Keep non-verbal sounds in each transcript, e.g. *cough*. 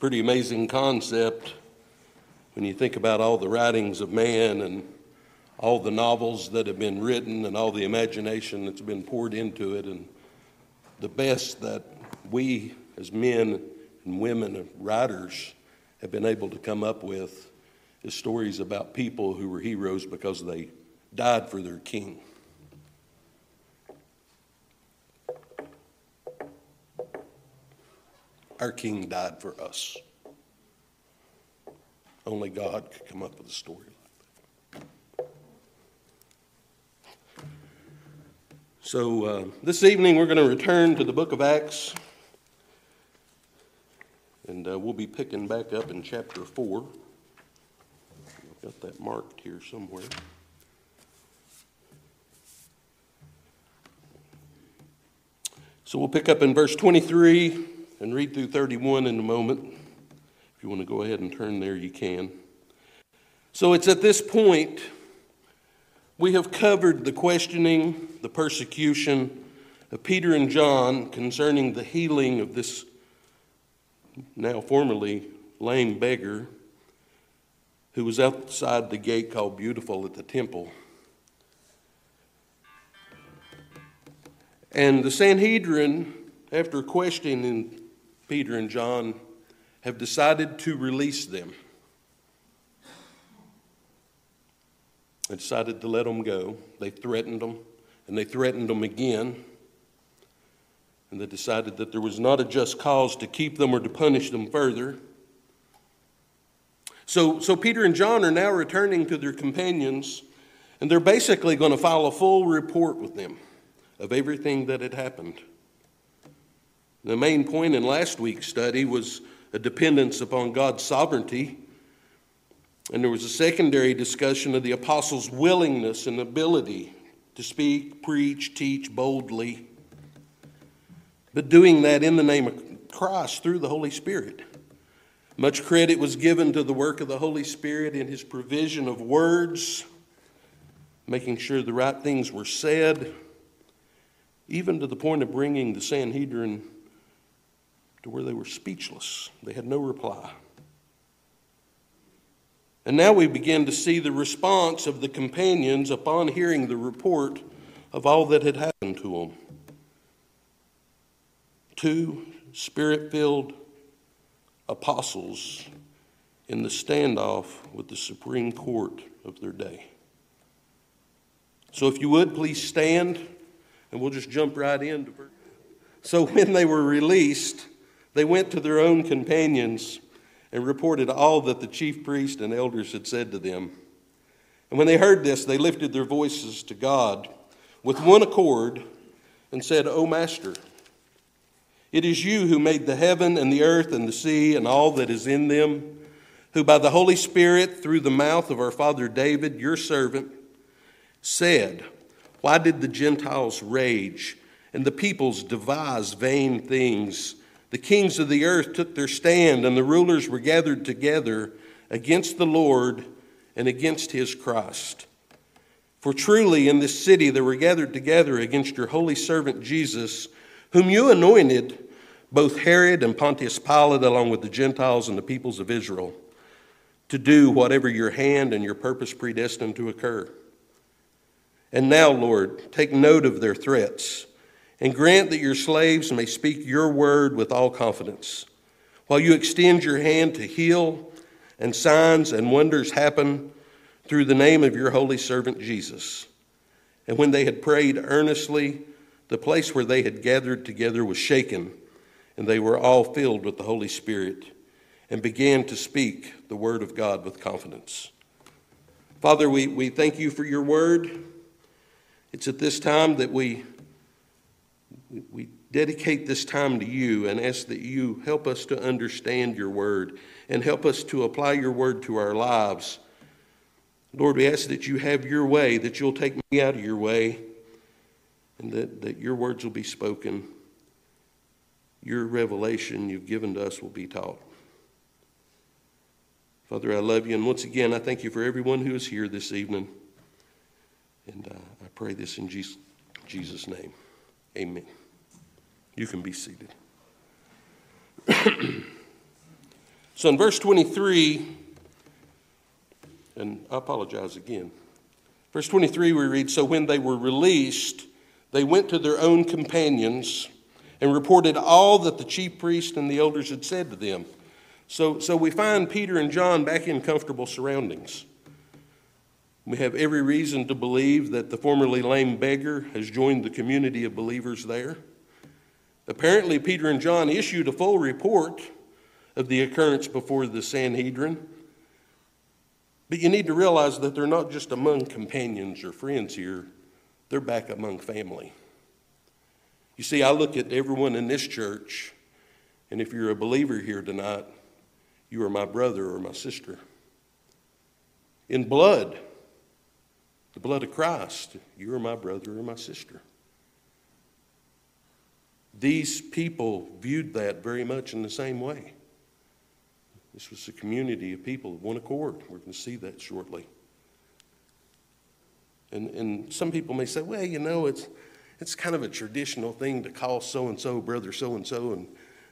pretty amazing concept when you think about all the writings of man and all the novels that have been written and all the imagination that's been poured into it and the best that we as men and women writers have been able to come up with is stories about people who were heroes because they died for their king. Our king died for us. Only God could come up with a story like that. So, uh, this evening we're going to return to the book of Acts, and uh, we'll be picking back up in chapter 4. I've got that marked here somewhere. So, we'll pick up in verse 23 and read through 31 in a moment. If you want to go ahead and turn there, you can. So, it's at this point we have covered the questioning, the persecution of Peter and John concerning the healing of this now formerly lame beggar who was outside the gate called Beautiful at the temple. And the Sanhedrin, after questioning Peter and John, have decided to release them. They decided to let them go. They threatened them, and they threatened them again. And they decided that there was not a just cause to keep them or to punish them further. So, so Peter and John are now returning to their companions, and they're basically going to file a full report with them of everything that had happened. The main point in last week's study was a dependence upon God's sovereignty and there was a secondary discussion of the apostles' willingness and ability to speak, preach, teach boldly, but doing that in the name of Christ through the Holy Spirit. Much credit was given to the work of the Holy Spirit in his provision of words, making sure the right things were said, even to the point of bringing the Sanhedrin to where they were speechless. They had no reply. And now we begin to see the response of the companions upon hearing the report of all that had happened to them. Two spirit filled apostles in the standoff with the Supreme Court of their day. So, if you would, please stand, and we'll just jump right into. So, when they were released, they went to their own companions and reported all that the chief priest and elders had said to them. And when they heard this, they lifted their voices to God with one accord and said, O Master, it is you who made the heaven and the earth and the sea and all that is in them, who by the Holy Spirit, through the mouth of our father David, your servant, said, Why did the Gentiles rage and the peoples devise vain things? The kings of the earth took their stand, and the rulers were gathered together against the Lord and against his Christ. For truly in this city they were gathered together against your holy servant Jesus, whom you anointed, both Herod and Pontius Pilate, along with the Gentiles and the peoples of Israel, to do whatever your hand and your purpose predestined to occur. And now, Lord, take note of their threats and grant that your slaves may speak your word with all confidence, while you extend your hand to heal, and signs and wonders happen through the name of your holy servant Jesus. And when they had prayed earnestly, the place where they had gathered together was shaken, and they were all filled with the Holy Spirit and began to speak the word of God with confidence. Father, we, we thank you for your word. It's at this time that we we dedicate this time to you and ask that you help us to understand your word and help us to apply your word to our lives. Lord, we ask that you have your way, that you'll take me out of your way, and that, that your words will be spoken. Your revelation you've given to us will be taught. Father, I love you. And once again, I thank you for everyone who is here this evening. And uh, I pray this in Jesus, Jesus' name. Amen. You can be seated. *clears throat* So in verse 23, and I apologize again. Verse 23, we read So when they were released, they went to their own companions and reported all that the chief priest and the elders had said to them. So, so we find Peter and John back in comfortable surroundings. We have every reason to believe that the formerly lame beggar has joined the community of believers there. Apparently, Peter and John issued a full report of the occurrence before the Sanhedrin. But you need to realize that they're not just among companions or friends here, they're back among family. You see, I look at everyone in this church, and if you're a believer here tonight, you are my brother or my sister. In blood, the blood of Christ, you are my brother or my sister. These people viewed that very much in the same way. This was a community of people of one accord. We're going to see that shortly. And, and some people may say, well, you know, it's, it's kind of a traditional thing to call so and so brother so and so and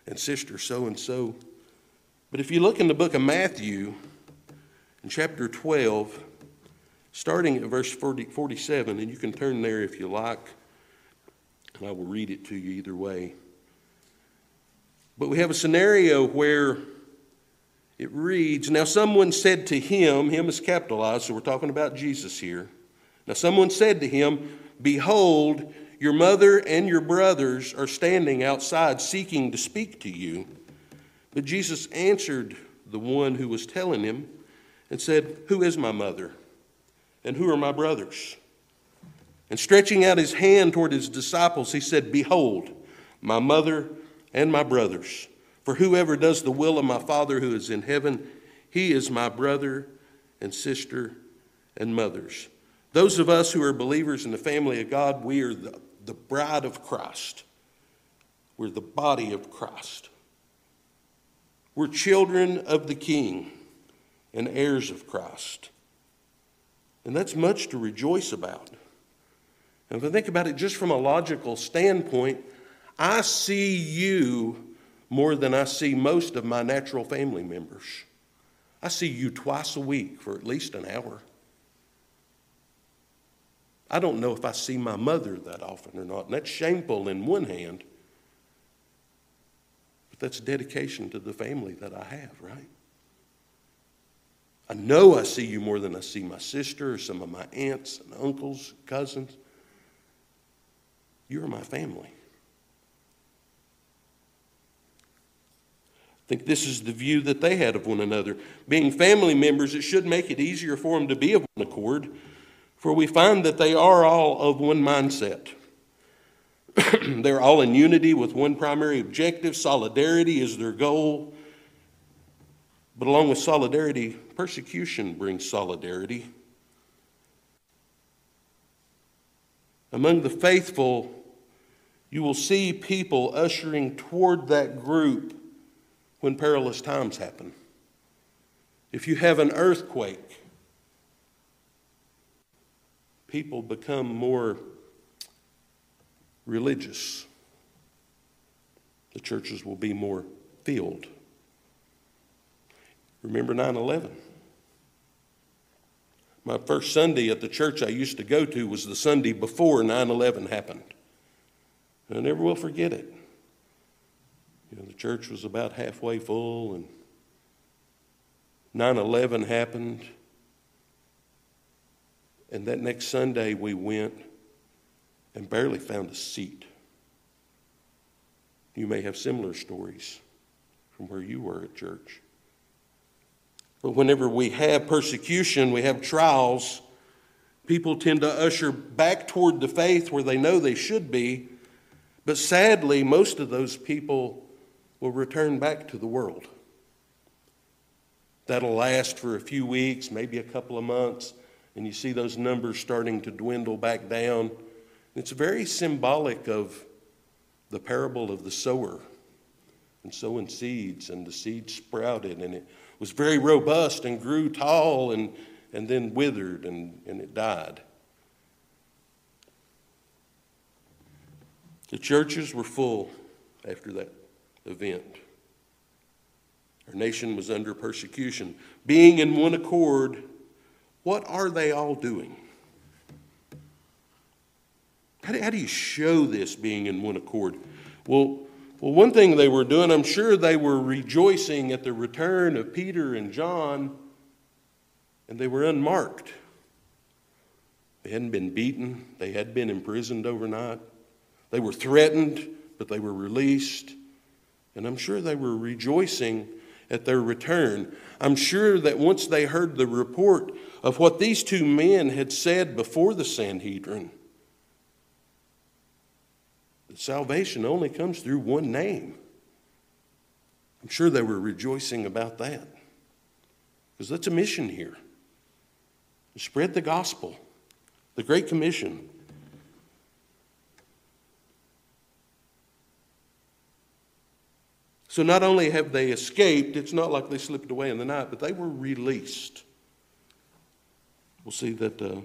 and sister so and so. But if you look in the book of Matthew, in chapter 12, starting at verse 40, 47, and you can turn there if you like, and I will read it to you either way. But we have a scenario where it reads Now someone said to him, him is capitalized, so we're talking about Jesus here. Now someone said to him, Behold, your mother and your brothers are standing outside seeking to speak to you. But Jesus answered the one who was telling him and said, Who is my mother? And who are my brothers? And stretching out his hand toward his disciples, he said, Behold, my mother and my brothers. For whoever does the will of my Father who is in heaven, he is my brother and sister and mothers. Those of us who are believers in the family of God, we are the, the bride of Christ. We're the body of Christ. We're children of the King and heirs of Christ. And that's much to rejoice about. And if I think about it just from a logical standpoint, I see you more than I see most of my natural family members. I see you twice a week for at least an hour. I don't know if I see my mother that often or not, and that's shameful in one hand, but that's dedication to the family that I have, right? I know I see you more than I see my sister or some of my aunts and uncles, cousins. You're my family. I think this is the view that they had of one another. Being family members, it should make it easier for them to be of one accord, for we find that they are all of one mindset. *clears throat* They're all in unity with one primary objective. Solidarity is their goal. But along with solidarity, persecution brings solidarity. Among the faithful, you will see people ushering toward that group when perilous times happen. If you have an earthquake, people become more religious. The churches will be more filled. Remember 9 11? My first Sunday at the church I used to go to was the Sunday before 9 11 happened. I never will forget it. You know, the church was about halfway full, and 9 11 happened. And that next Sunday, we went and barely found a seat. You may have similar stories from where you were at church. But whenever we have persecution, we have trials, people tend to usher back toward the faith where they know they should be. But sadly, most of those people will return back to the world. That'll last for a few weeks, maybe a couple of months, and you see those numbers starting to dwindle back down. It's very symbolic of the parable of the sower and sowing seeds, and the seed sprouted, and it was very robust and grew tall and, and then withered and, and it died. The churches were full after that event. Our nation was under persecution. Being in one accord, what are they all doing? How do, how do you show this being in one accord? Well, well, one thing they were doing, I'm sure they were rejoicing at the return of Peter and John, and they were unmarked. They hadn't been beaten, they had been imprisoned overnight. They were threatened, but they were released. And I'm sure they were rejoicing at their return. I'm sure that once they heard the report of what these two men had said before the Sanhedrin, that salvation only comes through one name. I'm sure they were rejoicing about that. Because that's a mission here. Spread the gospel, the Great Commission. So not only have they escaped, it's not like they slipped away in the night, but they were released. We'll see that uh,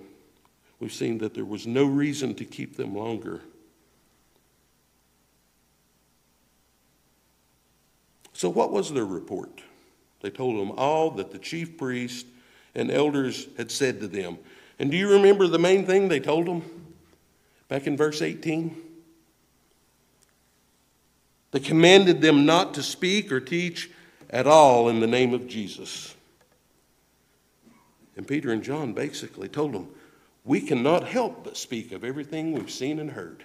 we've seen that there was no reason to keep them longer. So, what was their report? They told them all that the chief priest and elders had said to them. And do you remember the main thing they told them? Back in verse 18? They commanded them not to speak or teach at all in the name of Jesus. And Peter and John basically told them, We cannot help but speak of everything we've seen and heard.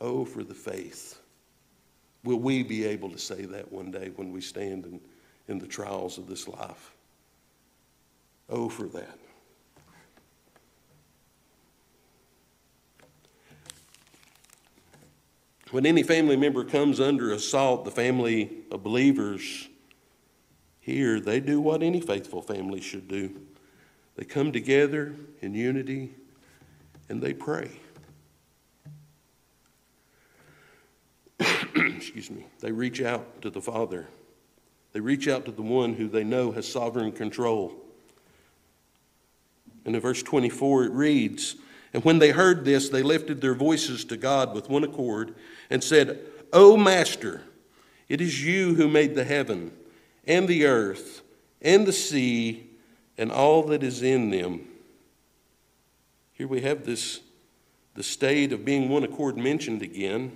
Oh, for the faith. Will we be able to say that one day when we stand in, in the trials of this life? Oh, for that. When any family member comes under assault, the family of believers here, they do what any faithful family should do. They come together in unity and they pray. *clears throat* Excuse me. They reach out to the Father. They reach out to the one who they know has sovereign control. And in verse 24 it reads, And when they heard this, they lifted their voices to God with one accord and said, O Master, it is you who made the heaven and the earth and the sea and all that is in them. Here we have this the state of being one accord mentioned again.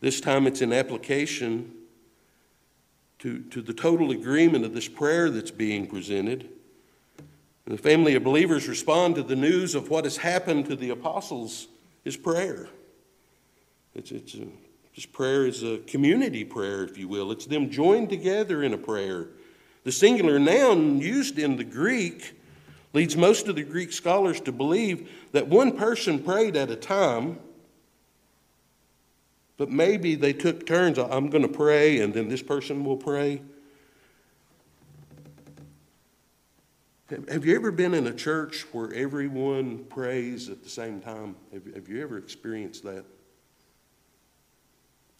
This time it's in application to, to the total agreement of this prayer that's being presented. The family of believers respond to the news of what has happened to the apostles is prayer. It's, it's a, this prayer is a community prayer, if you will. It's them joined together in a prayer. The singular noun used in the Greek leads most of the Greek scholars to believe that one person prayed at a time, but maybe they took turns. I'm going to pray, and then this person will pray. Have you ever been in a church where everyone prays at the same time? Have you ever experienced that?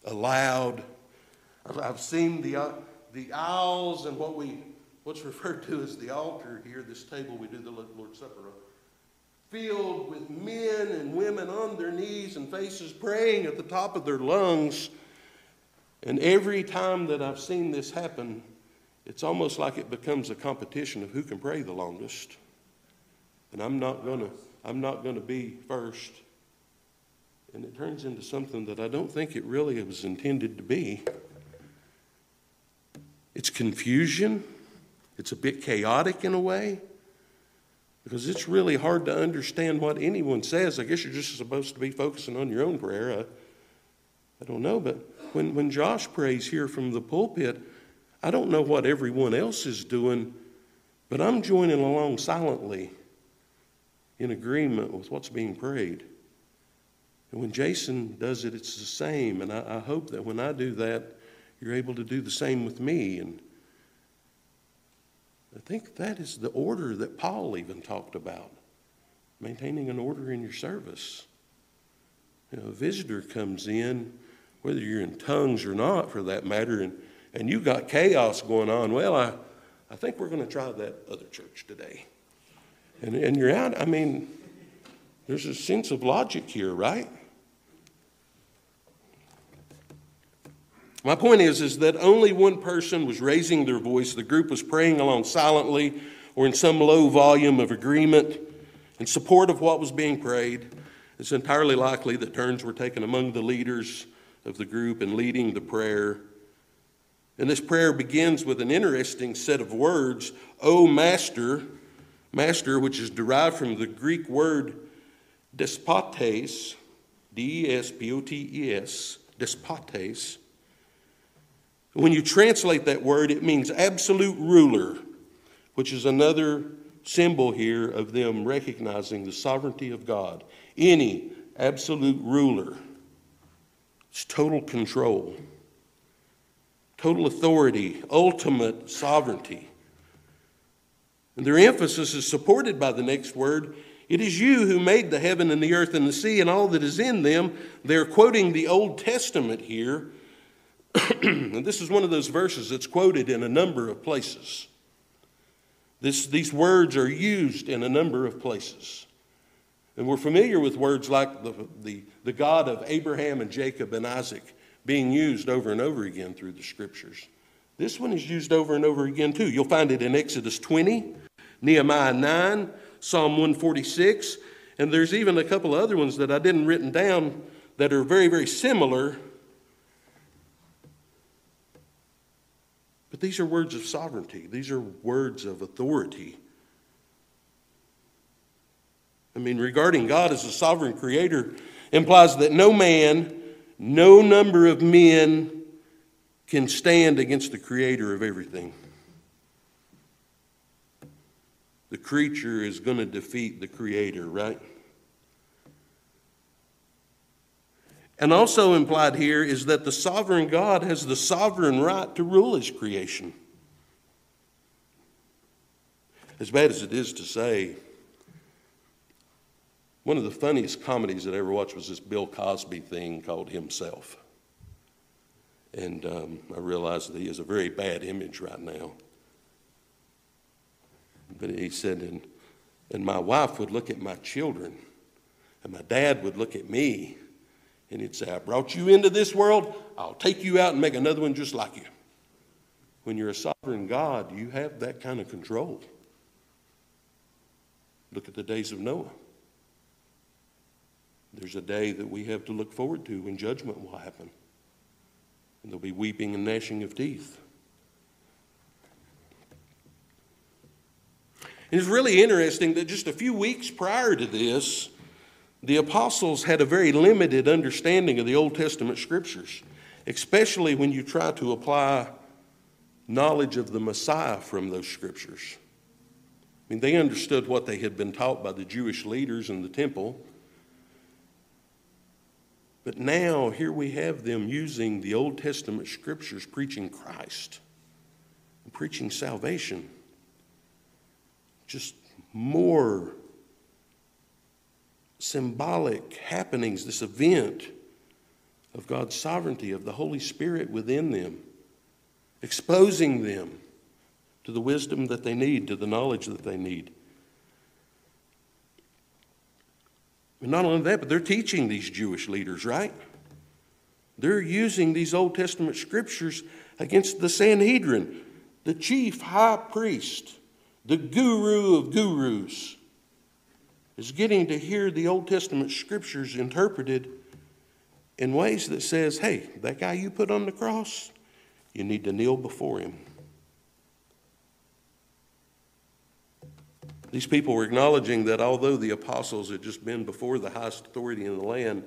Aloud. I've seen the, uh, the aisles and what we, what's referred to as the altar here, this table we do the Lord's Supper on, filled with men and women on their knees and faces praying at the top of their lungs. And every time that I've seen this happen, it's almost like it becomes a competition of who can pray the longest. And I'm not to I'm not to be first. And it turns into something that I don't think it really was intended to be. It's confusion. It's a bit chaotic in a way because it's really hard to understand what anyone says. I guess you're just supposed to be focusing on your own prayer. I, I don't know, but when, when Josh prays here from the pulpit, I don't know what everyone else is doing, but I'm joining along silently in agreement with what's being prayed. And when Jason does it, it's the same. And I, I, hope that when I do that, you're able to do the same with me. And I think that is the order that Paul even talked about maintaining an order in your service. You know, a visitor comes in, whether you're in tongues or not for that matter, and, and you've got chaos going on. Well, I, I think we're going to try that other church today. And, and you're out. I mean, there's a sense of logic here, right? My point is, is that only one person was raising their voice. The group was praying along silently or in some low volume of agreement in support of what was being prayed. It's entirely likely that turns were taken among the leaders of the group in leading the prayer. And this prayer begins with an interesting set of words, O Master, Master, which is derived from the Greek word despotes, D E S P O T E S, despotes when you translate that word, it means absolute ruler, which is another symbol here of them recognizing the sovereignty of God. Any absolute ruler. It's total control, total authority, ultimate sovereignty. And their emphasis is supported by the next word. It is you who made the heaven and the earth and the sea and all that is in them. They're quoting the Old Testament here *coughs* and this is one of those verses that's quoted in a number of places. This, these words are used in a number of places. And we're familiar with words like the, the, the God of Abraham and Jacob and Isaac being used over and over again through the scriptures. This one is used over and over again too. You'll find it in Exodus 20, Nehemiah 9, Psalm 146, and there's even a couple other ones that I didn't written down that are very, very similar These are words of sovereignty, these are words of authority. I mean, regarding God as a sovereign creator implies that no man, no number of men can stand against the creator of everything. The creature is going to defeat the creator, right? And also implied here is that the sovereign God has the sovereign right to rule his creation. As bad as it is to say, one of the funniest comedies that I ever watched was this Bill Cosby thing called Himself. And um, I realize that he has a very bad image right now. But he said, and, and my wife would look at my children, and my dad would look at me, and he'd say, I brought you into this world, I'll take you out and make another one just like you. When you're a sovereign God, you have that kind of control. Look at the days of Noah. There's a day that we have to look forward to when judgment will happen. And there'll be weeping and gnashing of teeth. And it's really interesting that just a few weeks prior to this, the apostles had a very limited understanding of the Old Testament scriptures, especially when you try to apply knowledge of the Messiah from those scriptures. I mean, they understood what they had been taught by the Jewish leaders in the temple. But now, here we have them using the Old Testament scriptures, preaching Christ, preaching salvation. Just more symbolic happenings, this event of God's sovereignty, of the Holy Spirit within them, exposing them to the wisdom that they need, to the knowledge that they need. And not only that, but they're teaching these Jewish leaders, right? They're using these Old Testament scriptures against the Sanhedrin, the chief high priest, the guru of gurus is getting to hear the Old Testament scriptures interpreted in ways that says, hey, that guy you put on the cross, you need to kneel before him. These people were acknowledging that although the apostles had just been before the highest authority in the land,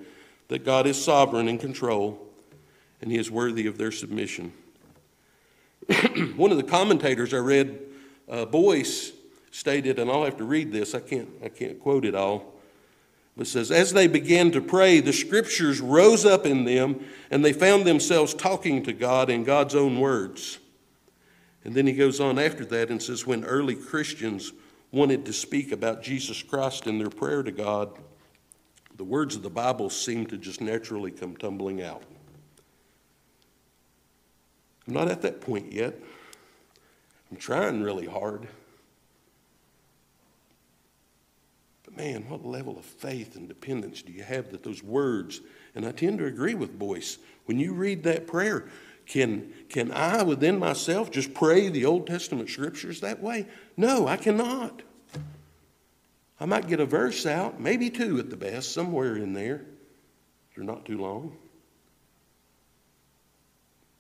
that God is sovereign in control and he is worthy of their submission. *clears throat* One of the commentators I read, uh, Boice, stated, and I'll have to read this, I can't, I can't quote it all. But it says, As they began to pray, the scriptures rose up in them, and they found themselves talking to God in God's own words. And then he goes on after that and says, When early Christians wanted to speak about Jesus Christ in their prayer to God, the words of the Bible seemed to just naturally come tumbling out. I'm not at that point yet. I'm trying really hard. Man, what level of faith and dependence do you have that those words, and I tend to agree with Boice, when you read that prayer, Can, can I, within myself, just pray the Old Testament scriptures that way? No, I cannot. I might get a verse out, maybe two at the best, somewhere in there. They're not too long.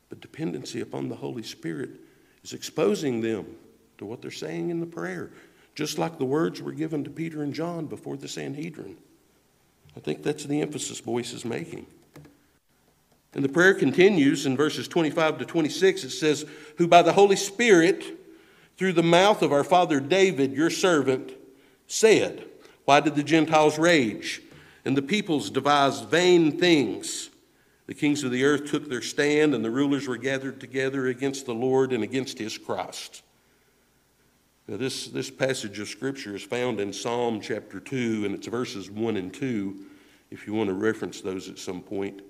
But dependency upon the Holy Spirit is exposing them to what they're saying in the prayer, just like the words were given to Peter and John before the Sanhedrin. I think that's the emphasis Boice is making. And the prayer continues in verses 25 to 26. It says, Who by the Holy Spirit, through the mouth of our father David, your servant, said, Why did the Gentiles rage? And the peoples devised vain things. The kings of the earth took their stand, and the rulers were gathered together against the Lord and against his Christ. Now, this, this passage of Scripture is found in Psalm chapter 2, and it's verses 1 and 2, if you want to reference those at some point.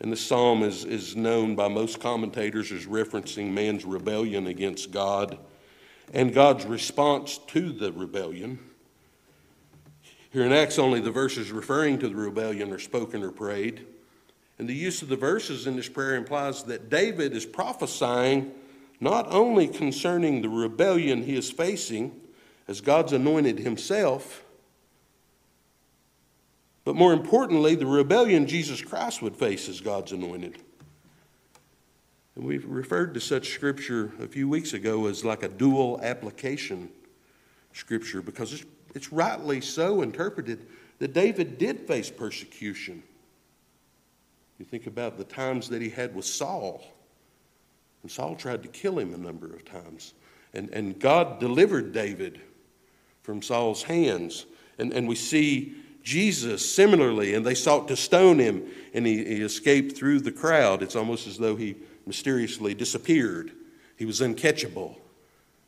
And the psalm is, is known by most commentators as referencing man's rebellion against God and God's response to the rebellion. Here in Acts, only the verses referring to the rebellion are spoken or prayed. And the use of the verses in this prayer implies that David is prophesying not only concerning the rebellion he is facing as God's anointed himself, but more importantly, the rebellion Jesus Christ would face as God's anointed. And we referred to such scripture a few weeks ago as like a dual application scripture because it's, it's rightly so interpreted that David did face persecution. You think about the times that he had with Saul, and Saul tried to kill him a number of times. And, and God delivered David from Saul's hands. And, and we see Jesus similarly, and they sought to stone him, and he, he escaped through the crowd. It's almost as though he mysteriously disappeared. He was uncatchable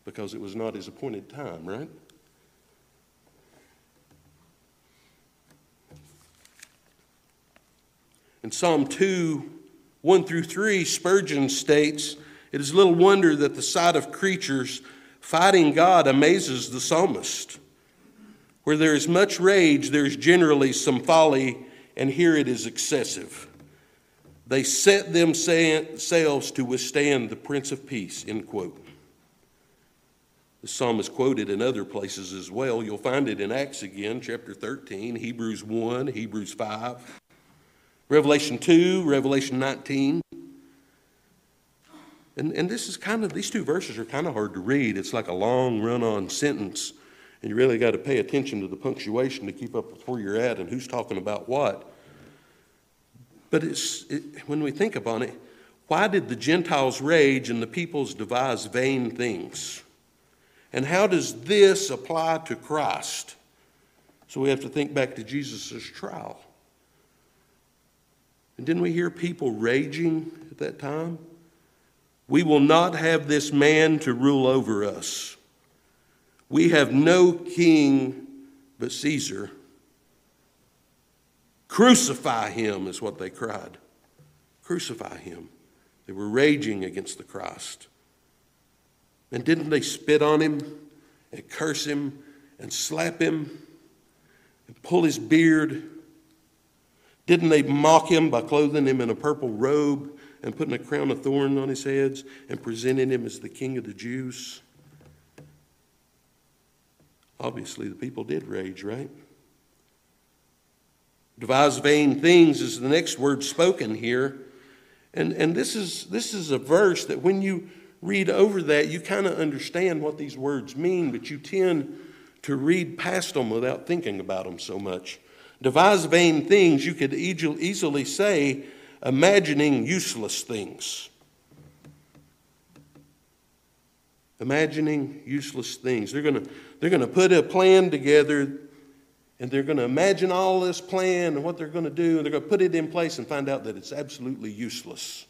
because it was not his appointed time, right? In Psalm 2, 1 through 3, Spurgeon states, It is little wonder that the sight of creatures fighting God amazes the psalmist. Where there is much rage, there is generally some folly, and here it is excessive. They set themselves to withstand the Prince of Peace, end quote. The psalm is quoted in other places as well. You'll find it in Acts again, chapter 13, Hebrews 1, Hebrews 5, Revelation 2, Revelation 19. And, and this is kind of, these two verses are kind of hard to read. It's like a long run on sentence, and you really got to pay attention to the punctuation to keep up with where you're at and who's talking about what. But it's, it, when we think about it, why did the Gentiles rage and the peoples devise vain things? And how does this apply to Christ? So we have to think back to Jesus' trial. And didn't we hear people raging at that time? We will not have this man to rule over us. We have no king but Caesar. Crucify him, is what they cried. Crucify him. They were raging against the Christ. And didn't they spit on him and curse him and slap him and pull his beard? Didn't they mock him by clothing him in a purple robe and putting a crown of thorns on his heads and presenting him as the king of the Jews? Obviously, the people did rage, right? Devise vain things is the next word spoken here. And, and this, is, this is a verse that when you read over that, you kind of understand what these words mean, but you tend to read past them without thinking about them so much. Devise vain things, you could easily say, imagining useless things. Imagining useless things. They're going to they're going to put a plan together and they're going to imagine all this plan and what they're going to do, and they're going to put it in place and find out that it's absolutely useless.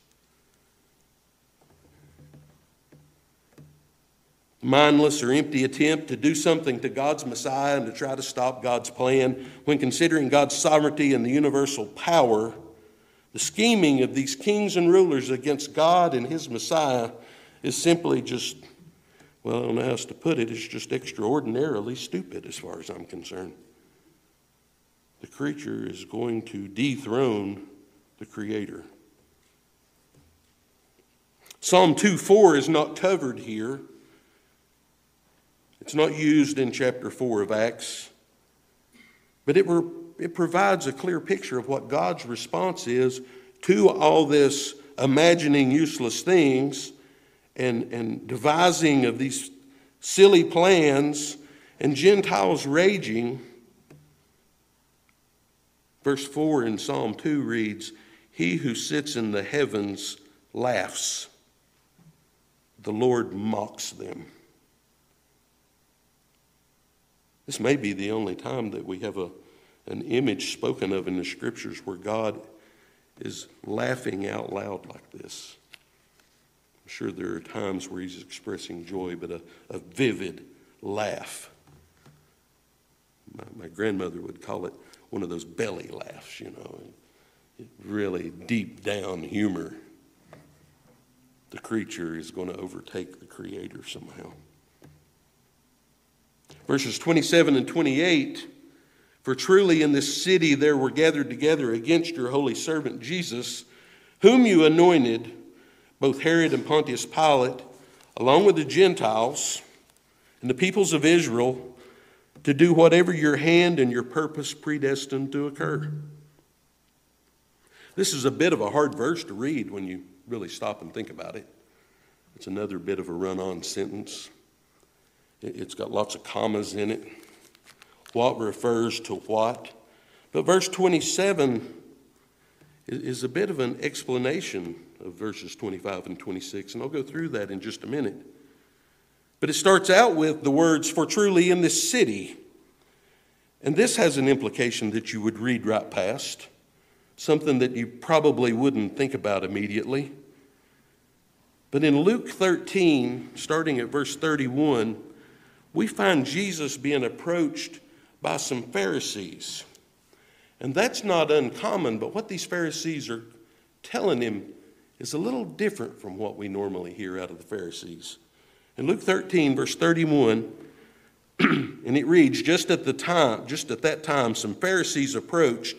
Mindless or empty attempt to do something to God's Messiah and to try to stop God's plan. When considering God's sovereignty and the universal power, the scheming of these kings and rulers against God and His Messiah is simply just, well, I don't know how else to put it, it's just extraordinarily stupid as far as I'm concerned the creature is going to dethrone the Creator. Psalm 2 4 is not covered here. It's not used in chapter 4 of Acts, but it, it provides a clear picture of what God's response is to all this imagining useless things and, and devising of these silly plans and Gentiles raging. Verse 4 in Psalm 2 reads, He who sits in the heavens laughs, the Lord mocks them. This may be the only time that we have a, an image spoken of in the scriptures where God is laughing out loud like this. I'm sure there are times where he's expressing joy, but a, a vivid laugh. My, my, grandmother would call it one of those belly laughs, you know, really deep down humor. The creature is going to overtake the creator somehow. Verses 27 and 28 For truly in this city there were gathered together against your holy servant Jesus, whom you anointed, both Herod and Pontius Pilate, along with the Gentiles and the peoples of Israel, to do whatever your hand and your purpose predestined to occur. This is a bit of a hard verse to read when you really stop and think about it. It's another bit of a run on sentence. It's got lots of commas in it. What refers to what? But verse 27 is a bit of an explanation of verses 25 and 26, and I'll go through that in just a minute. But it starts out with the words, For truly in this city. And this has an implication that you would read right past, something that you probably wouldn't think about immediately. But in Luke 13, starting at verse 31, we find Jesus being approached by some Pharisees. And that's not uncommon, but what these Pharisees are telling him is a little different from what we normally hear out of the Pharisees. In Luke 13, verse 31, *clears throat* and it reads, just at the time, just at that time, some Pharisees approached,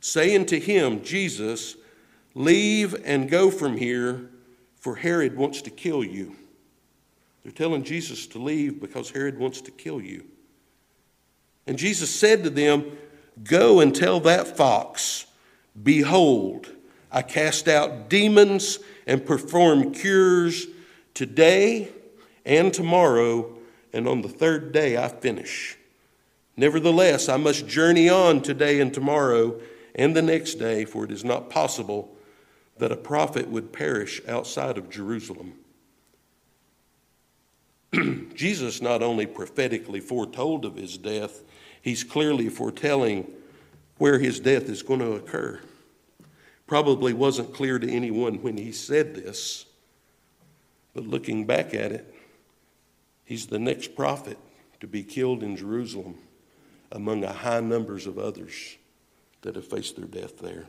saying to him, Jesus, leave and go from here, for Herod wants to kill you. They're telling Jesus to leave because Herod wants to kill you. And Jesus said to them, Go and tell that fox, Behold, I cast out demons and perform cures today and tomorrow, and on the third day I finish. Nevertheless, I must journey on today and tomorrow and the next day, for it is not possible that a prophet would perish outside of Jerusalem. *clears throat* Jesus not only prophetically foretold of his death, he's clearly foretelling where his death is going to occur. Probably wasn't clear to anyone when he said this, but looking back at it, he's the next prophet to be killed in Jerusalem among a high numbers of others that have faced their death there.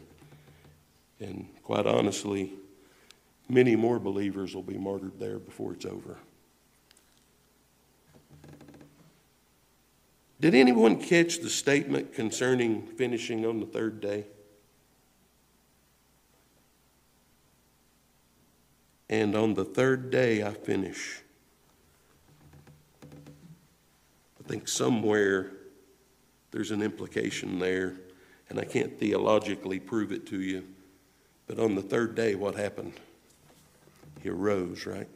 And quite honestly, many more believers will be martyred there before it's over. Did anyone catch the statement concerning finishing on the third day? And on the third day I finish. I think somewhere there's an implication there, and I can't theologically prove it to you. But on the third day, what happened? He arose, right?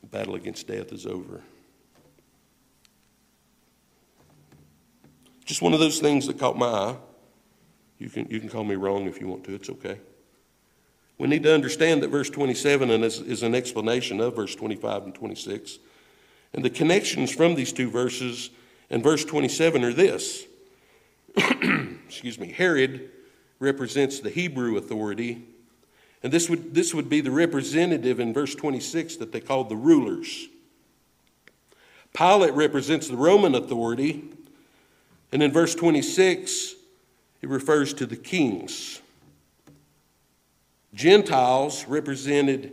The battle against death is over. Just one of those things that caught my eye. You can, you can call me wrong if you want to, it's okay. We need to understand that verse 27 is, is an explanation of verse 25 and 26. And the connections from these two verses and verse 27 are this. *clears throat* Excuse me. Herod represents the Hebrew authority, and this would, this would be the representative in verse 26 that they called the rulers. Pilate represents the Roman authority, and in verse 26, it refers to the kings. Gentiles represented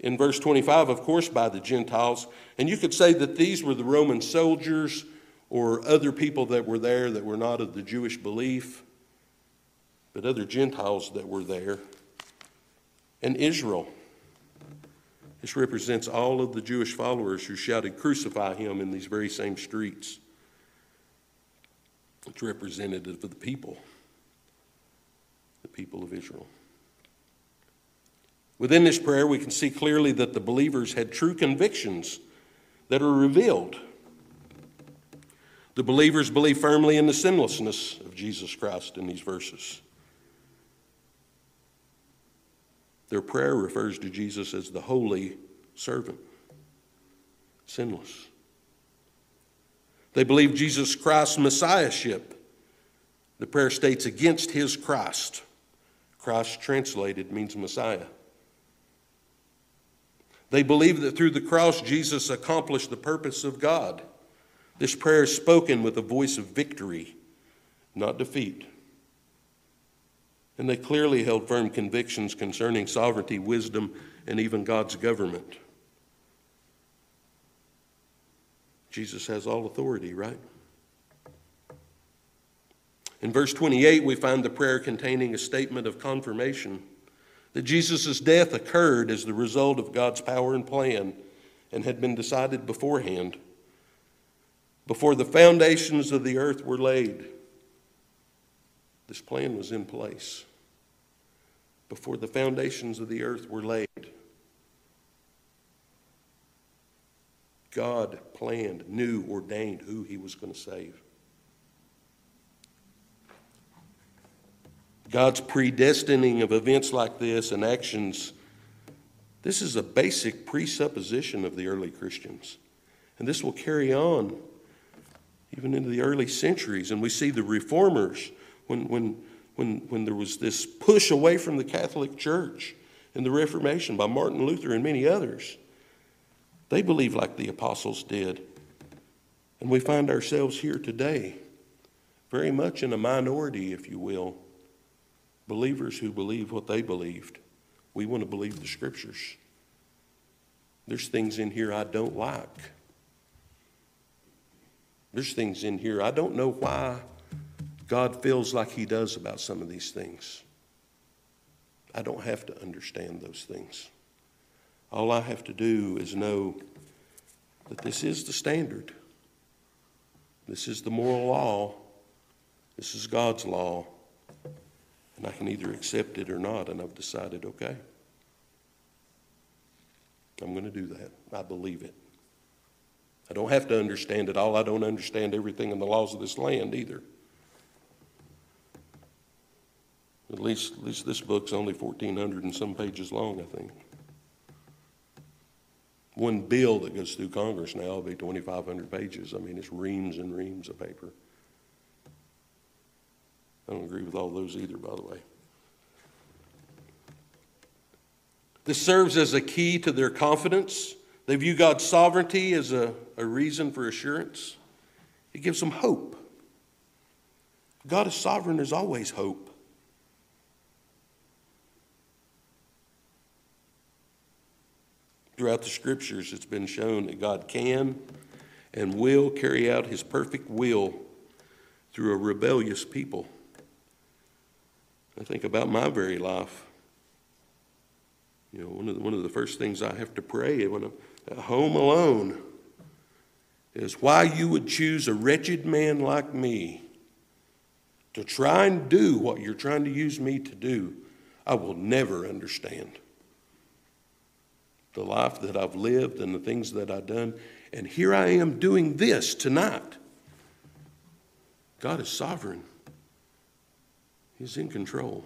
in verse 25, of course, by the Gentiles. And you could say that these were the Roman soldiers or other people that were there that were not of the Jewish belief, but other Gentiles that were there. and Israel. This represents all of the Jewish followers who shouted, Crucify him in these very same streets. It's representative of the people, the people of Israel. Within this prayer, we can see clearly that the believers had true convictions that are revealed. The believers believe firmly in the sinlessness of Jesus Christ in these verses. Their prayer refers to Jesus as the holy servant, sinless. They believe Jesus Christ's messiahship. The prayer states against his Christ. Christ translated means Messiah. They believe that through the cross, Jesus accomplished the purpose of God. This prayer is spoken with a voice of victory, not defeat. And they clearly held firm convictions concerning sovereignty, wisdom, and even God's government. Jesus has all authority, right? In verse 28, we find the prayer containing a statement of confirmation that Jesus' death occurred as the result of God's power and plan and had been decided beforehand, before the foundations of the earth were laid. This plan was in place before the foundations of the earth were laid. God planned, knew, ordained who he was going to save. God's predestining of events like this and actions, this is a basic presupposition of the early Christians. And this will carry on even into the early centuries. And we see the reformers, when, when, when, when there was this push away from the Catholic Church in the Reformation by Martin Luther and many others, they believed like the apostles did. And we find ourselves here today, very much in a minority, if you will believers who believe what they believed. We want to believe the scriptures. There's things in here I don't like. There's things in here I don't know why God feels like He does about some of these things. I don't have to understand those things. All I have to do is know that this is the standard. This is the moral law. This is God's law. And I can either accept it or not, and I've decided, okay, I'm going to do that. I believe it. I don't have to understand it all. I don't understand everything in the laws of this land either. At least, at least this book's only 1,400 and some pages long, I think. One bill that goes through Congress now will be 2,500 pages. I mean, it's reams and reams of paper. I don't agree with all those either, by the way. This serves as a key to their confidence. They view God's sovereignty as a, a reason for assurance. It gives them hope. God is sovereign, there's always hope. Throughout the scriptures, it's been shown that God can and will carry out his perfect will through a rebellious people. I think about my very life. You know, one of the, one of the first things I have to pray when I'm at home alone is why you would choose a wretched man like me to try and do what you're trying to use me to do. I will never understand the life that I've lived and the things that I've done. And here I am doing this tonight. God is sovereign. He's in control.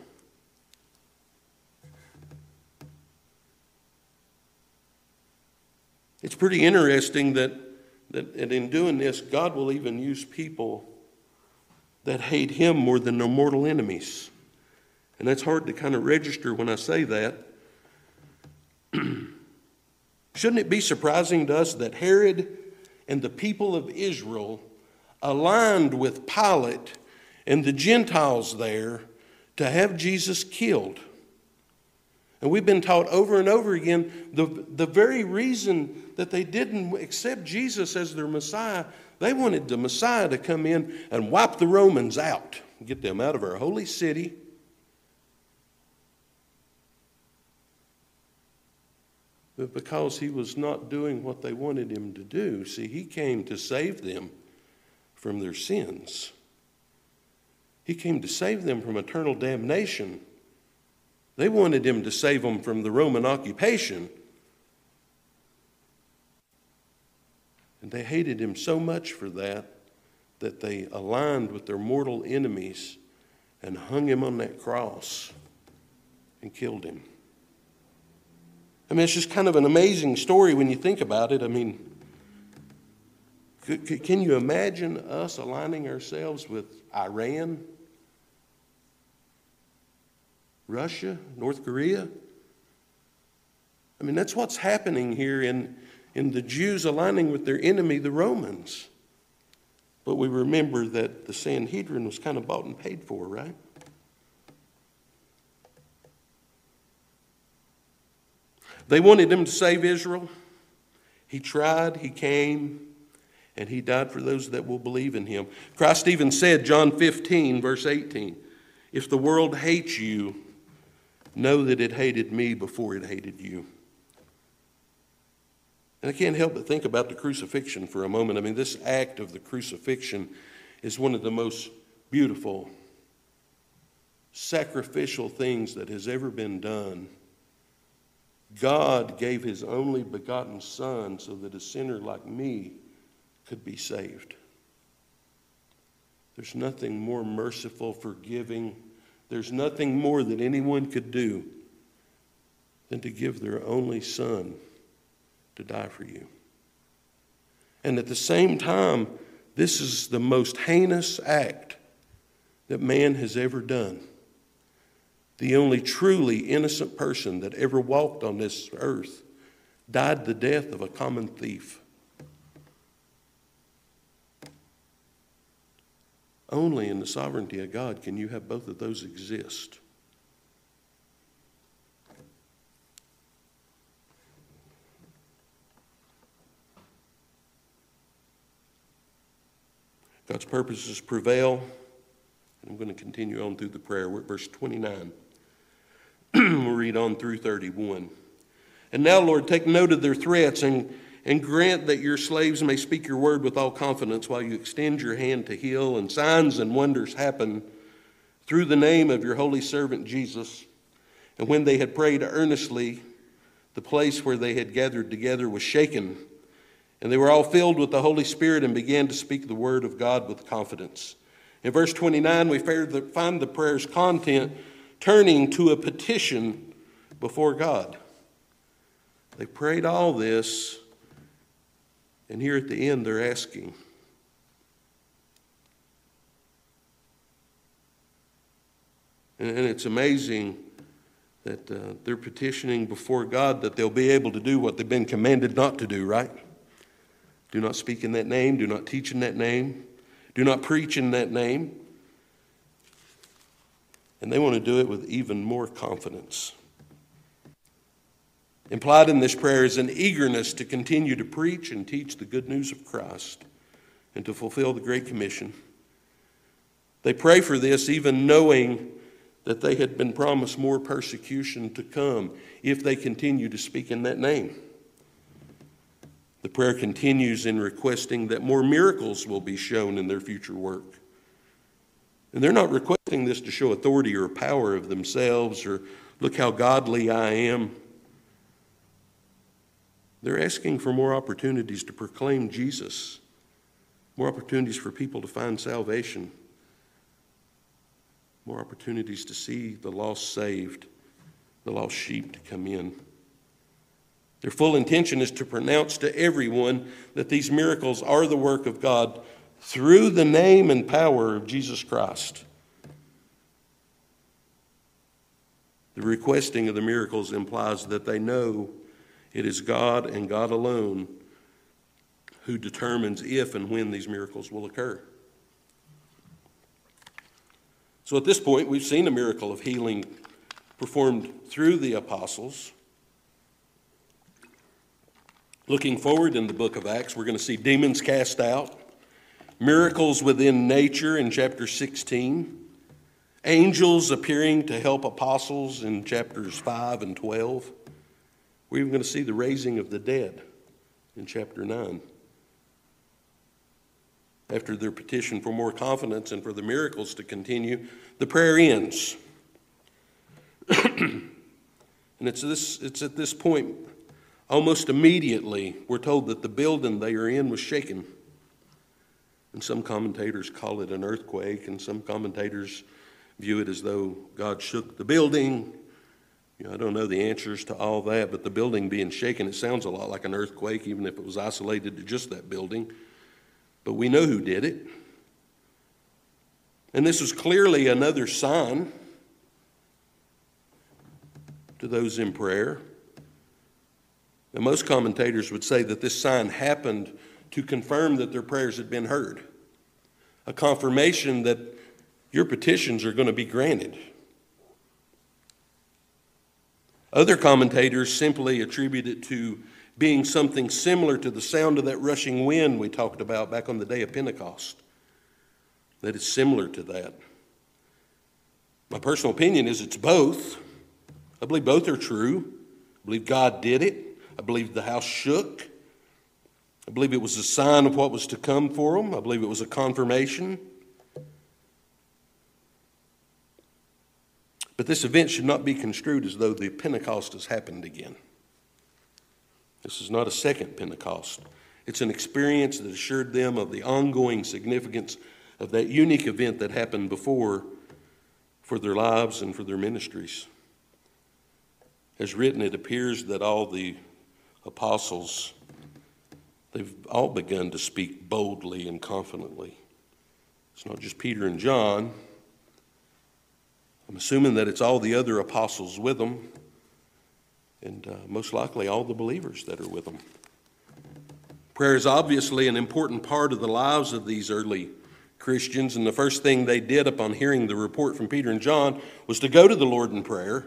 It's pretty interesting that, that in doing this, God will even use people that hate Him more than their mortal enemies. And that's hard to kind of register when I say that. *clears throat* Shouldn't it be surprising to us that Herod and the people of Israel aligned with Pilate and the Gentiles there to have Jesus killed. And we've been taught over and over again the, the very reason that they didn't accept Jesus as their Messiah, they wanted the Messiah to come in and wipe the Romans out, get them out of our holy city. But because he was not doing what they wanted him to do. See, he came to save them from their sins. He came to save them from eternal damnation. They wanted him to save them from the Roman occupation. And they hated him so much for that that they aligned with their mortal enemies and hung him on that cross and killed him. I mean, it's just kind of an amazing story when you think about it. I mean, can you imagine us aligning ourselves with Iran, Russia, North Korea? I mean, that's what's happening here in, in the Jews aligning with their enemy, the Romans. But we remember that the Sanhedrin was kind of bought and paid for, right? They wanted him to save Israel. He tried, he came, and he died for those that will believe in him. Christ even said, John 15, verse 18, If the world hates you, know that it hated me before it hated you. And I can't help but think about the crucifixion for a moment. I mean, this act of the crucifixion is one of the most beautiful, sacrificial things that has ever been done God gave his only begotten Son so that a sinner like me could be saved. There's nothing more merciful, forgiving. There's nothing more that anyone could do than to give their only Son to die for you. And at the same time, this is the most heinous act that man has ever done the only truly innocent person that ever walked on this earth, died the death of a common thief. Only in the sovereignty of God can you have both of those exist. God's purposes prevail. And I'm going to continue on through the prayer. We're at verse 29. *clears throat* we'll read on through 31. And now, Lord, take note of their threats and, and grant that your slaves may speak your word with all confidence while you extend your hand to heal, and signs and wonders happen through the name of your holy servant Jesus. And when they had prayed earnestly, the place where they had gathered together was shaken, and they were all filled with the Holy Spirit and began to speak the word of God with confidence. In verse 29, we find the prayer's content turning to a petition before God. They prayed all this, and here at the end they're asking. And, it's amazing that uh, they're petitioning before God that they'll be able to do what they've been commanded not to do, right? Do not speak in that name, do not teach in that name, do not preach in that name. And they want to do it with even more confidence. Implied in this prayer is an eagerness to continue to preach and teach the good news of Christ and to fulfill the Great Commission. They pray for this even knowing that they had been promised more persecution to come if they continue to speak in that name. The prayer continues in requesting that more miracles will be shown in their future work. And they're not requesting this to show authority or power of themselves or look how godly I am. They're asking for more opportunities to proclaim Jesus, more opportunities for people to find salvation, more opportunities to see the lost saved, the lost sheep to come in. Their full intention is to pronounce to everyone that these miracles are the work of God through the name and power of Jesus Christ. The requesting of the miracles implies that they know it is God and God alone who determines if and when these miracles will occur. So at this point, we've seen a miracle of healing performed through the apostles. Looking forward in the book of Acts, we're going to see demons cast out, miracles within nature in chapter 16, angels appearing to help apostles in chapters 5 and 12, We're even going to see the raising of the dead in chapter 9. After their petition for more confidence and for the miracles to continue, the prayer ends. *clears throat* and it's, this, it's at this point, almost immediately, we're told that the building they are in was shaken. And some commentators call it an earthquake, and some commentators view it as though God shook the building. You know, I don't know the answers to all that, but the building being shaken, it sounds a lot like an earthquake, even if it was isolated to just that building. But we know who did it. And this was clearly another sign to those in prayer. And most commentators would say that this sign happened to confirm that their prayers had been heard, a confirmation that your petitions are going to be granted. Other commentators simply attribute it to being something similar to the sound of that rushing wind we talked about back on the day of Pentecost. That it's similar to that. My personal opinion is it's both. I believe both are true. I believe God did it. I believe the house shook. I believe it was a sign of what was to come for them. I believe it was a confirmation. But this event should not be construed as though the Pentecost has happened again. This is not a second Pentecost. It's an experience that assured them of the ongoing significance of that unique event that happened before for their lives and for their ministries. As written, it appears that all the apostles, they've all begun to speak boldly and confidently. It's not just Peter and John. I'm assuming that it's all the other apostles with them and uh, most likely all the believers that are with them. Prayer is obviously an important part of the lives of these early Christians, and the first thing they did upon hearing the report from Peter and John was to go to the Lord in prayer.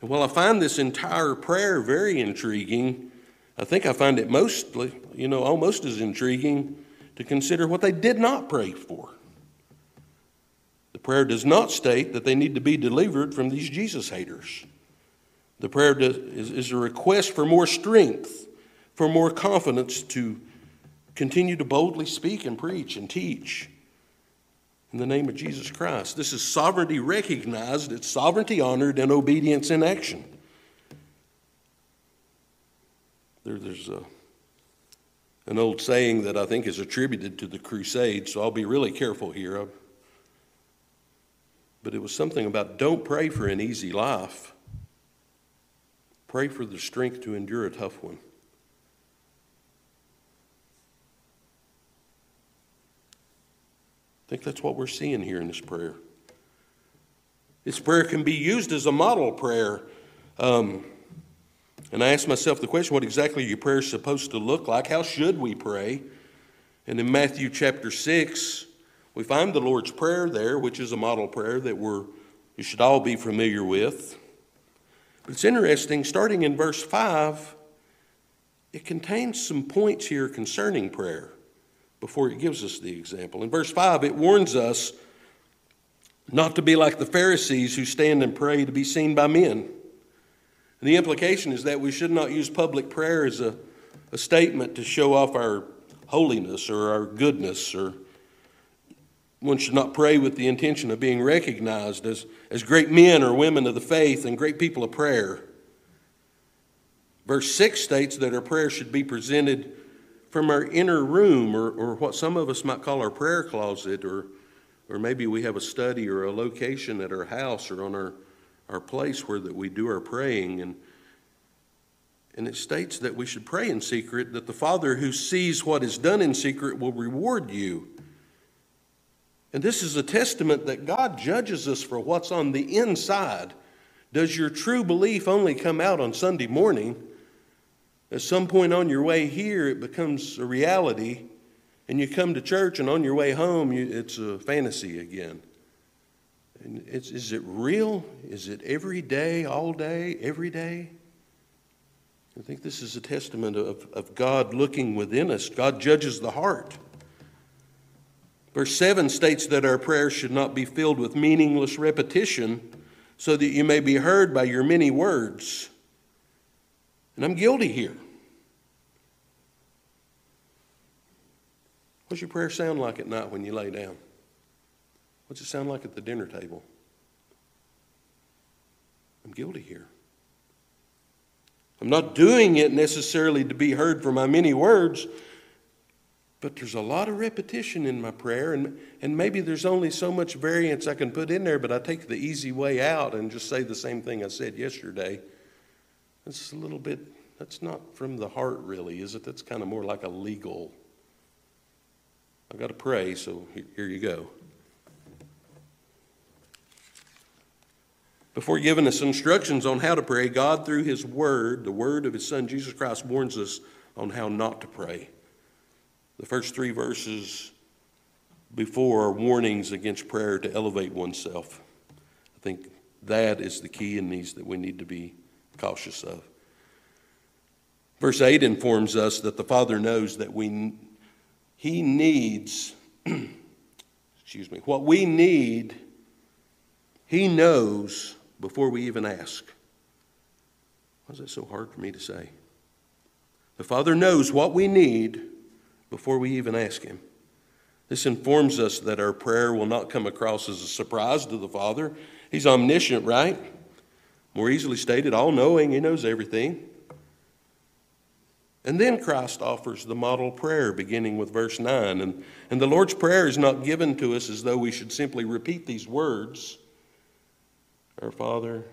And while I find this entire prayer very intriguing, I think I find it mostly, you know, almost as intriguing to consider what they did not pray for. Prayer does not state that they need to be delivered from these Jesus haters. The prayer is, is a request for more strength, for more confidence to continue to boldly speak and preach and teach in the name of Jesus Christ. This is sovereignty recognized, it's sovereignty honored, and obedience in action. There, there's a, an old saying that I think is attributed to the Crusades, so I'll be really careful here. But it was something about don't pray for an easy life. Pray for the strength to endure a tough one. I think that's what we're seeing here in this prayer. This prayer can be used as a model prayer. Um, and I asked myself the question what exactly are your prayers supposed to look like? How should we pray? And in Matthew chapter 6, we find the Lord's Prayer there, which is a model prayer that we're, you should all be familiar with. But it's interesting, starting in verse 5, it contains some points here concerning prayer before it gives us the example. In verse 5, it warns us not to be like the Pharisees who stand and pray to be seen by men. And the implication is that we should not use public prayer as a, a statement to show off our holiness or our goodness or one should not pray with the intention of being recognized as, as great men or women of the faith and great people of prayer. Verse 6 states that our prayer should be presented from our inner room, or, or what some of us might call our prayer closet, or, or maybe we have a study or a location at our house or on our, our place where that we do our praying. And, and it states that we should pray in secret, that the Father who sees what is done in secret will reward you. And this is a testament that God judges us for what's on the inside. Does your true belief only come out on Sunday morning? At some point on your way here, it becomes a reality, and you come to church, and on your way home, you, it's a fantasy again. And is it real? Is it every day, all day, every day? I think this is a testament of, of God looking within us. God judges the heart. Verse 7 states that our prayers should not be filled with meaningless repetition, so that you may be heard by your many words. And I'm guilty here. What's your prayer sound like at night when you lay down? What's it sound like at the dinner table? I'm guilty here. I'm not doing it necessarily to be heard for my many words, but there's a lot of repetition in my prayer, and, and maybe there's only so much variance I can put in there, but I take the easy way out and just say the same thing I said yesterday. That's a little bit, that's not from the heart, really, is it? That's kind of more like a legal. I've got to pray, so here you go. Before giving us instructions on how to pray, God, through His Word, the Word of His Son Jesus Christ, warns us on how not to pray. The first three verses before are warnings against prayer to elevate oneself. I think that is the key in these that we need to be cautious of. Verse 8 informs us that the Father knows that we, He needs, *clears throat* excuse me, what we need, He knows before we even ask. Why is that so hard for me to say? The Father knows what we need before we even ask Him. This informs us that our prayer will not come across as a surprise to the Father. He's omniscient, right? More easily stated, all knowing, He knows everything. And then Christ offers the model prayer beginning with verse 9. And, and the Lord's Prayer is not given to us as though we should simply repeat these words Our Father,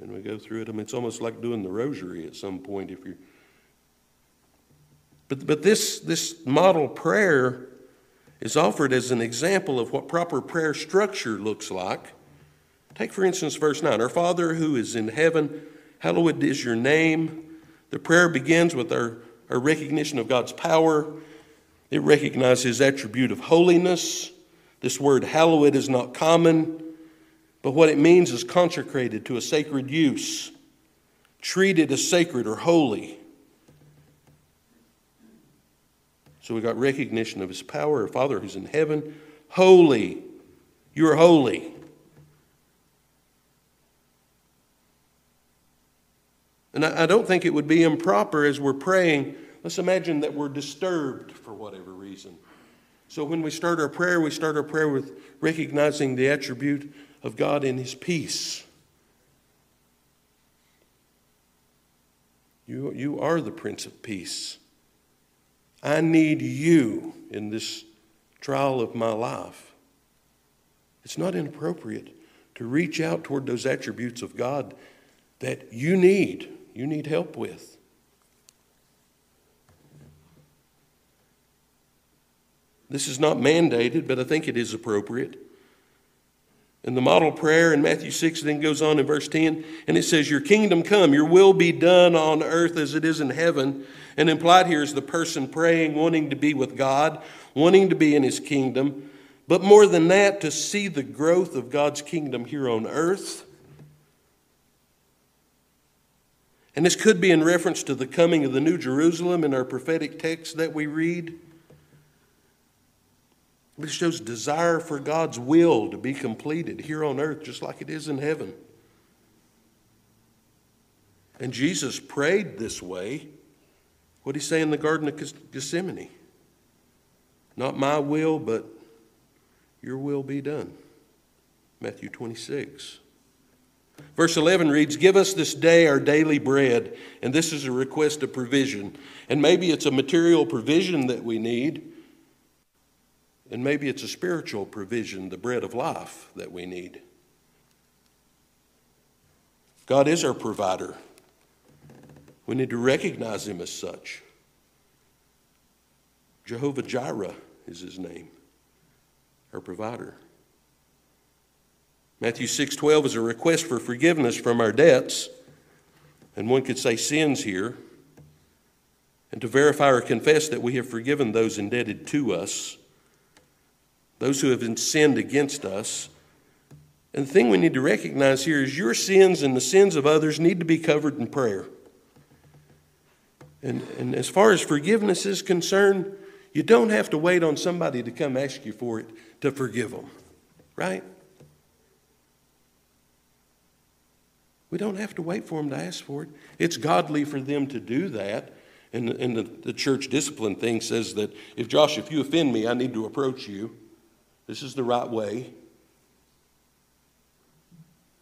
and we go through it. I mean, it's almost like doing the rosary at some point if you're but, but this, this model prayer is offered as an example of what proper prayer structure looks like. Take, for instance, verse 9 Our Father who is in heaven, hallowed is your name. The prayer begins with our, our recognition of God's power, it recognizes his attribute of holiness. This word hallowed is not common, but what it means is consecrated to a sacred use, treated as sacred or holy. So we got recognition of his power, our Father who's in heaven. Holy. You're holy. And I, don't think it would be improper as we're praying. Let's imagine that we're disturbed for whatever reason. So when we start our prayer, we start our prayer with recognizing the attribute of God in His peace. You, you are the Prince of Peace. I need you in this trial of my life. It's not inappropriate to reach out toward those attributes of God that you need, you need help with. This is not mandated, but I think it is appropriate. And the model prayer in Matthew 6 then goes on in verse 10, and it says, Your kingdom come, your will be done on earth as it is in heaven. And implied here is the person praying, wanting to be with God, wanting to be in his kingdom, but more than that, to see the growth of God's kingdom here on earth. And this could be in reference to the coming of the New Jerusalem in our prophetic text that we read. This shows desire for God's will to be completed here on earth, just like it is in heaven. And Jesus prayed this way what did he say in the Garden of Gethsemane? Not my will, but your will be done. Matthew 26. Verse 11 reads, Give us this day our daily bread. And this is a request of provision. And maybe it's a material provision that we need. And maybe it's a spiritual provision, the bread of life that we need. God is our provider. We need to recognize him as such. Jehovah Jireh is his name, our provider. Matthew 6:12 is a request for forgiveness from our debts, and one could say sins here, and to verify or confess that we have forgiven those indebted to us, those who have sinned against us. And the thing we need to recognize here is your sins and the sins of others need to be covered in prayer. And, and as far as forgiveness is concerned, you don't have to wait on somebody to come ask you for it to forgive them, right? We don't have to wait for them to ask for it. It's godly for them to do that. And, and the, the church discipline thing says that if Josh, if you offend me, I need to approach you. This is the right way.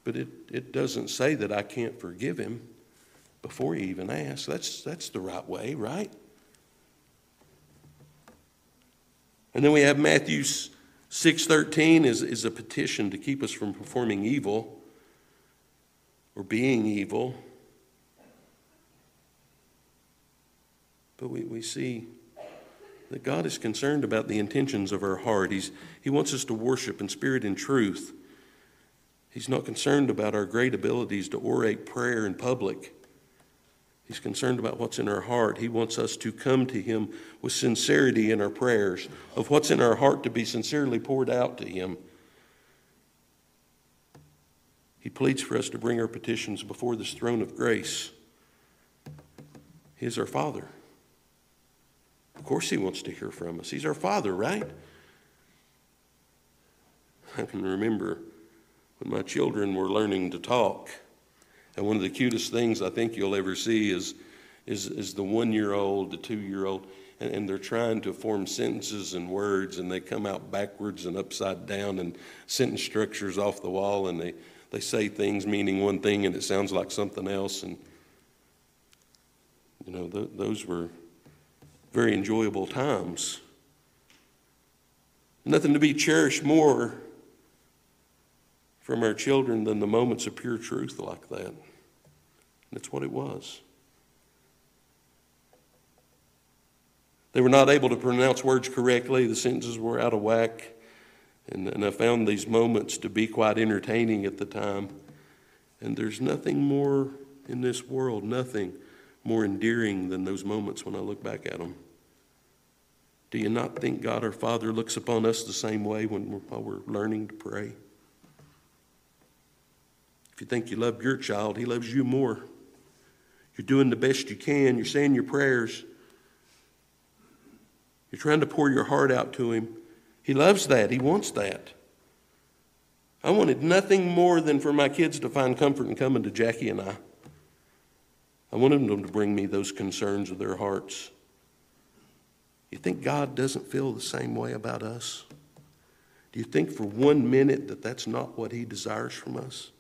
But it, it doesn't say that I can't forgive him before you even ask. That's, that's the right way, right? And then we have Matthew 6.13 is, is a petition to keep us from performing evil or being evil. But we, we see that God is concerned about the intentions of our heart. He's, he wants us to worship in spirit and truth. He's not concerned about our great abilities to orate prayer in public. He's concerned about what's in our heart. He wants us to come to Him with sincerity in our prayers, of what's in our heart to be sincerely poured out to Him. He pleads for us to bring our petitions before this throne of grace. He is our Father. Of course, He wants to hear from us. He's our Father, right? I can remember when my children were learning to talk, and one of the cutest things I think you'll ever see is, is, is the one year old, the two year old, and, and they're trying to form sentences and words, and they come out backwards and upside down, and sentence structures off the wall, and they, they say things meaning one thing, and it sounds like something else. And, you know, th- those were very enjoyable times. Nothing to be cherished more from our children than the moments of pure truth like that. That's what it was. They were not able to pronounce words correctly, the sentences were out of whack. And, and I found these moments to be quite entertaining at the time. And there's nothing more in this world, nothing more endearing than those moments when I look back at them. Do you not think God our Father looks upon us the same way when we're, while we're learning to pray? If you think you love your child, He loves you more. You're doing the best you can. You're saying your prayers. You're trying to pour your heart out to Him. He loves that. He wants that. I wanted nothing more than for my kids to find comfort in coming to Jackie and I. I wanted them to bring me those concerns of their hearts. You think God doesn't feel the same way about us? Do you think for one minute that that's not what He desires from us?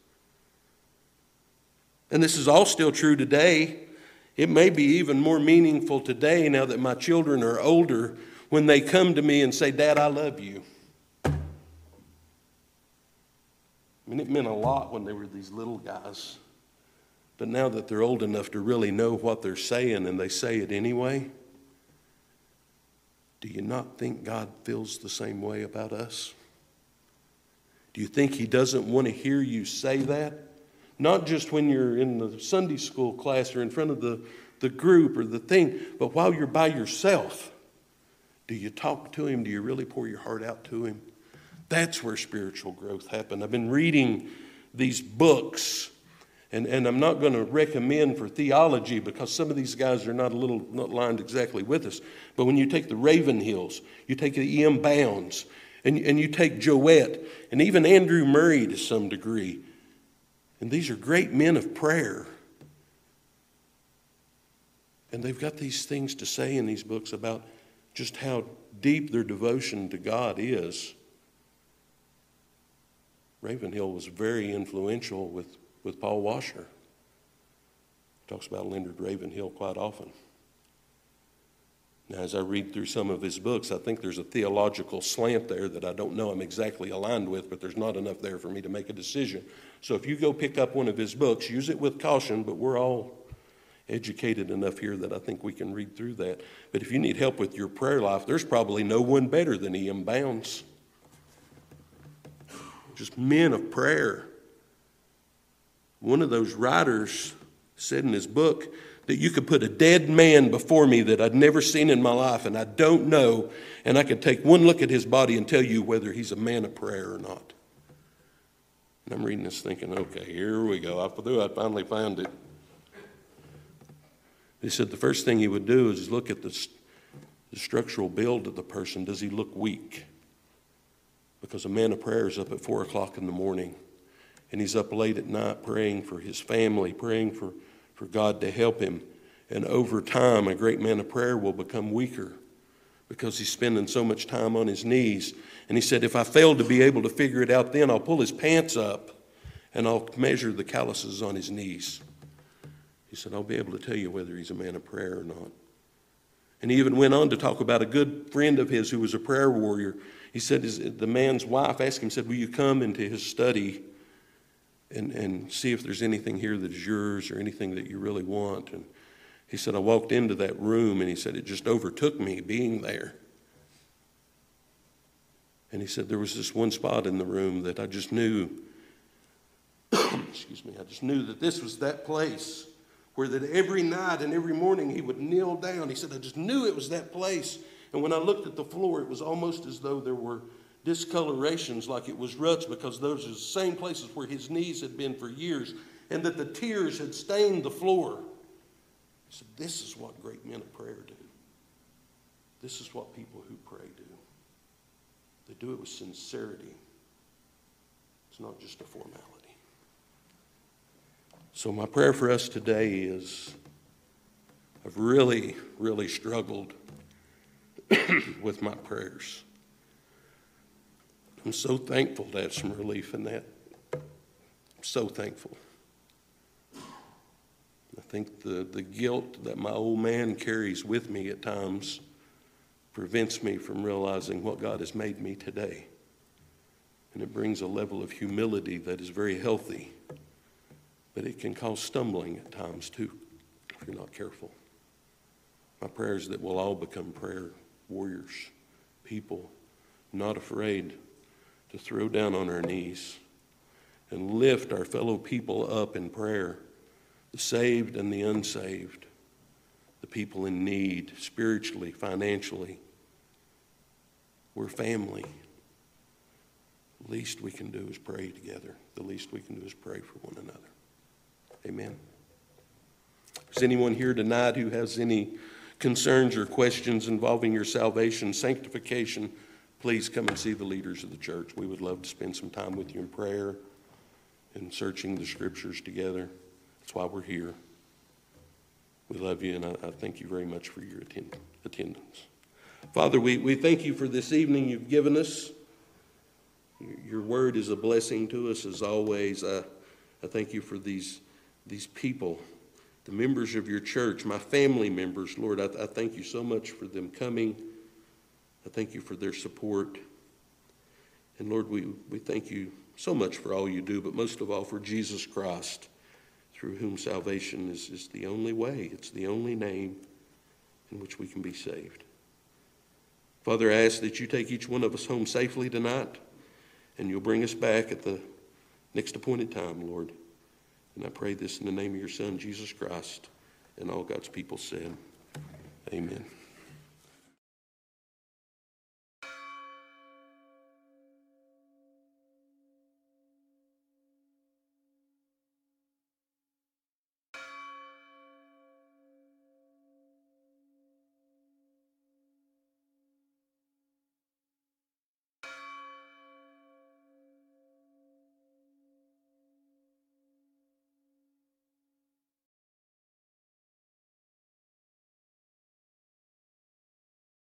And this is all still true today. It may be even more meaningful today now that my children are older when they come to me and say, Dad, I love you. I mean, it meant a lot when they were these little guys. But now that they're old enough to really know what they're saying and they say it anyway, do you not think God feels the same way about us? Do you think He doesn't want to hear you say that? Not just when you're in the Sunday school class or in front of the, the group or the thing, but while you're by yourself. Do you talk to Him? Do you really pour your heart out to Him? That's where spiritual growth happens. I've been reading these books and, and I'm not going to recommend for theology because some of these guys are not a little not lined exactly with us. But when you take the Ravenhills, you take the E.M. Bounds, and, and you take Jowett, and even Andrew Murray to some degree, and these are great men of prayer. And they've got these things to say in these books about just how deep their devotion to God is. Ravenhill was very influential with with Paul Washer. He talks about Leonard Ravenhill quite often. Now, as I read through some of his books, I think there's a theological slant there that I don't know I'm exactly aligned with, but there's not enough there for me to make a decision. So if you go pick up one of his books, use it with caution, but we're all educated enough here that I think we can read through that. But if you need help with your prayer life, there's probably no one better than E.M. Bounds. Just men of prayer. One of those writers said in his book that you could put a dead man before me that I'd never seen in my life and I don't know, and I could take one look at his body and tell you whether he's a man of prayer or not. And I'm reading this thinking, okay, here we go. I I finally found it. He said the first thing he would do is look at the, the structural build of the person. Does he look weak? Because a man of prayer is up at 4 o'clock in the morning and he's up late at night praying for his family, praying for, for God to help him. And over time, a great man of prayer will become weaker because he's spending so much time on his knees. And he said, If I fail to be able to figure it out then, I'll pull his pants up and I'll measure the calluses on his knees. He said, I'll be able to tell you whether he's a man of prayer or not. And he even went on to talk about a good friend of his who was a prayer warrior. He said, The man's wife asked him, said, Will you come into his study and, and see if there's anything here that is yours or anything that you really want? And he said, I walked into that room and he said, It just overtook me being there. And he said, There was this one spot in the room that I just knew, *coughs* excuse me, I just knew that this was that place where that every night and every morning he would kneel down. He said, I just knew it was that place. And when I looked at the floor, it was almost as though there were discolorations, like it was ruts, because those are the same places where his knees had been for years, and that the tears had stained the floor. He said, This is what great men of prayer do. This is what people who pray do. They do it with sincerity. It's not just a formality. So, my prayer for us today is I've really, really struggled *clears throat* with my prayers. I'm so thankful to have some relief in that. I'm so thankful. I think the, the guilt that my old man carries with me at times prevents me from realizing what God has made me today. And it brings a level of humility that is very healthy, but it can cause stumbling at times too if you're not careful. My prayer is that we'll all become prayer warriors, people not afraid to throw down on our knees and lift our fellow people up in prayer the saved and the unsaved, the people in need, spiritually, financially. We're family. The least we can do is pray together. The least we can do is pray for one another. Amen. Is anyone here tonight who has any concerns or questions involving your salvation, sanctification? Please come and see the leaders of the church. We would love to spend some time with you in prayer and searching the scriptures together. That's why we're here. We love you, and I, I thank you very much for your attend, attendance. Father, we, we thank you for this evening you've given us. Your, word is a blessing to us as always. I, I thank you for these, these people, the members of your church, my family members. Lord, I, I thank you so much for them coming. I thank you for their support. And Lord, we, we thank you so much for all you do, but most of all for Jesus Christ through whom salvation is, is the only way, it's the only name in which we can be saved. Father, I ask that you take each one of us home safely tonight, and you'll bring us back at the next appointed time, Lord. And I pray this in the name of your Son, Jesus Christ, and all God's people said, Amen.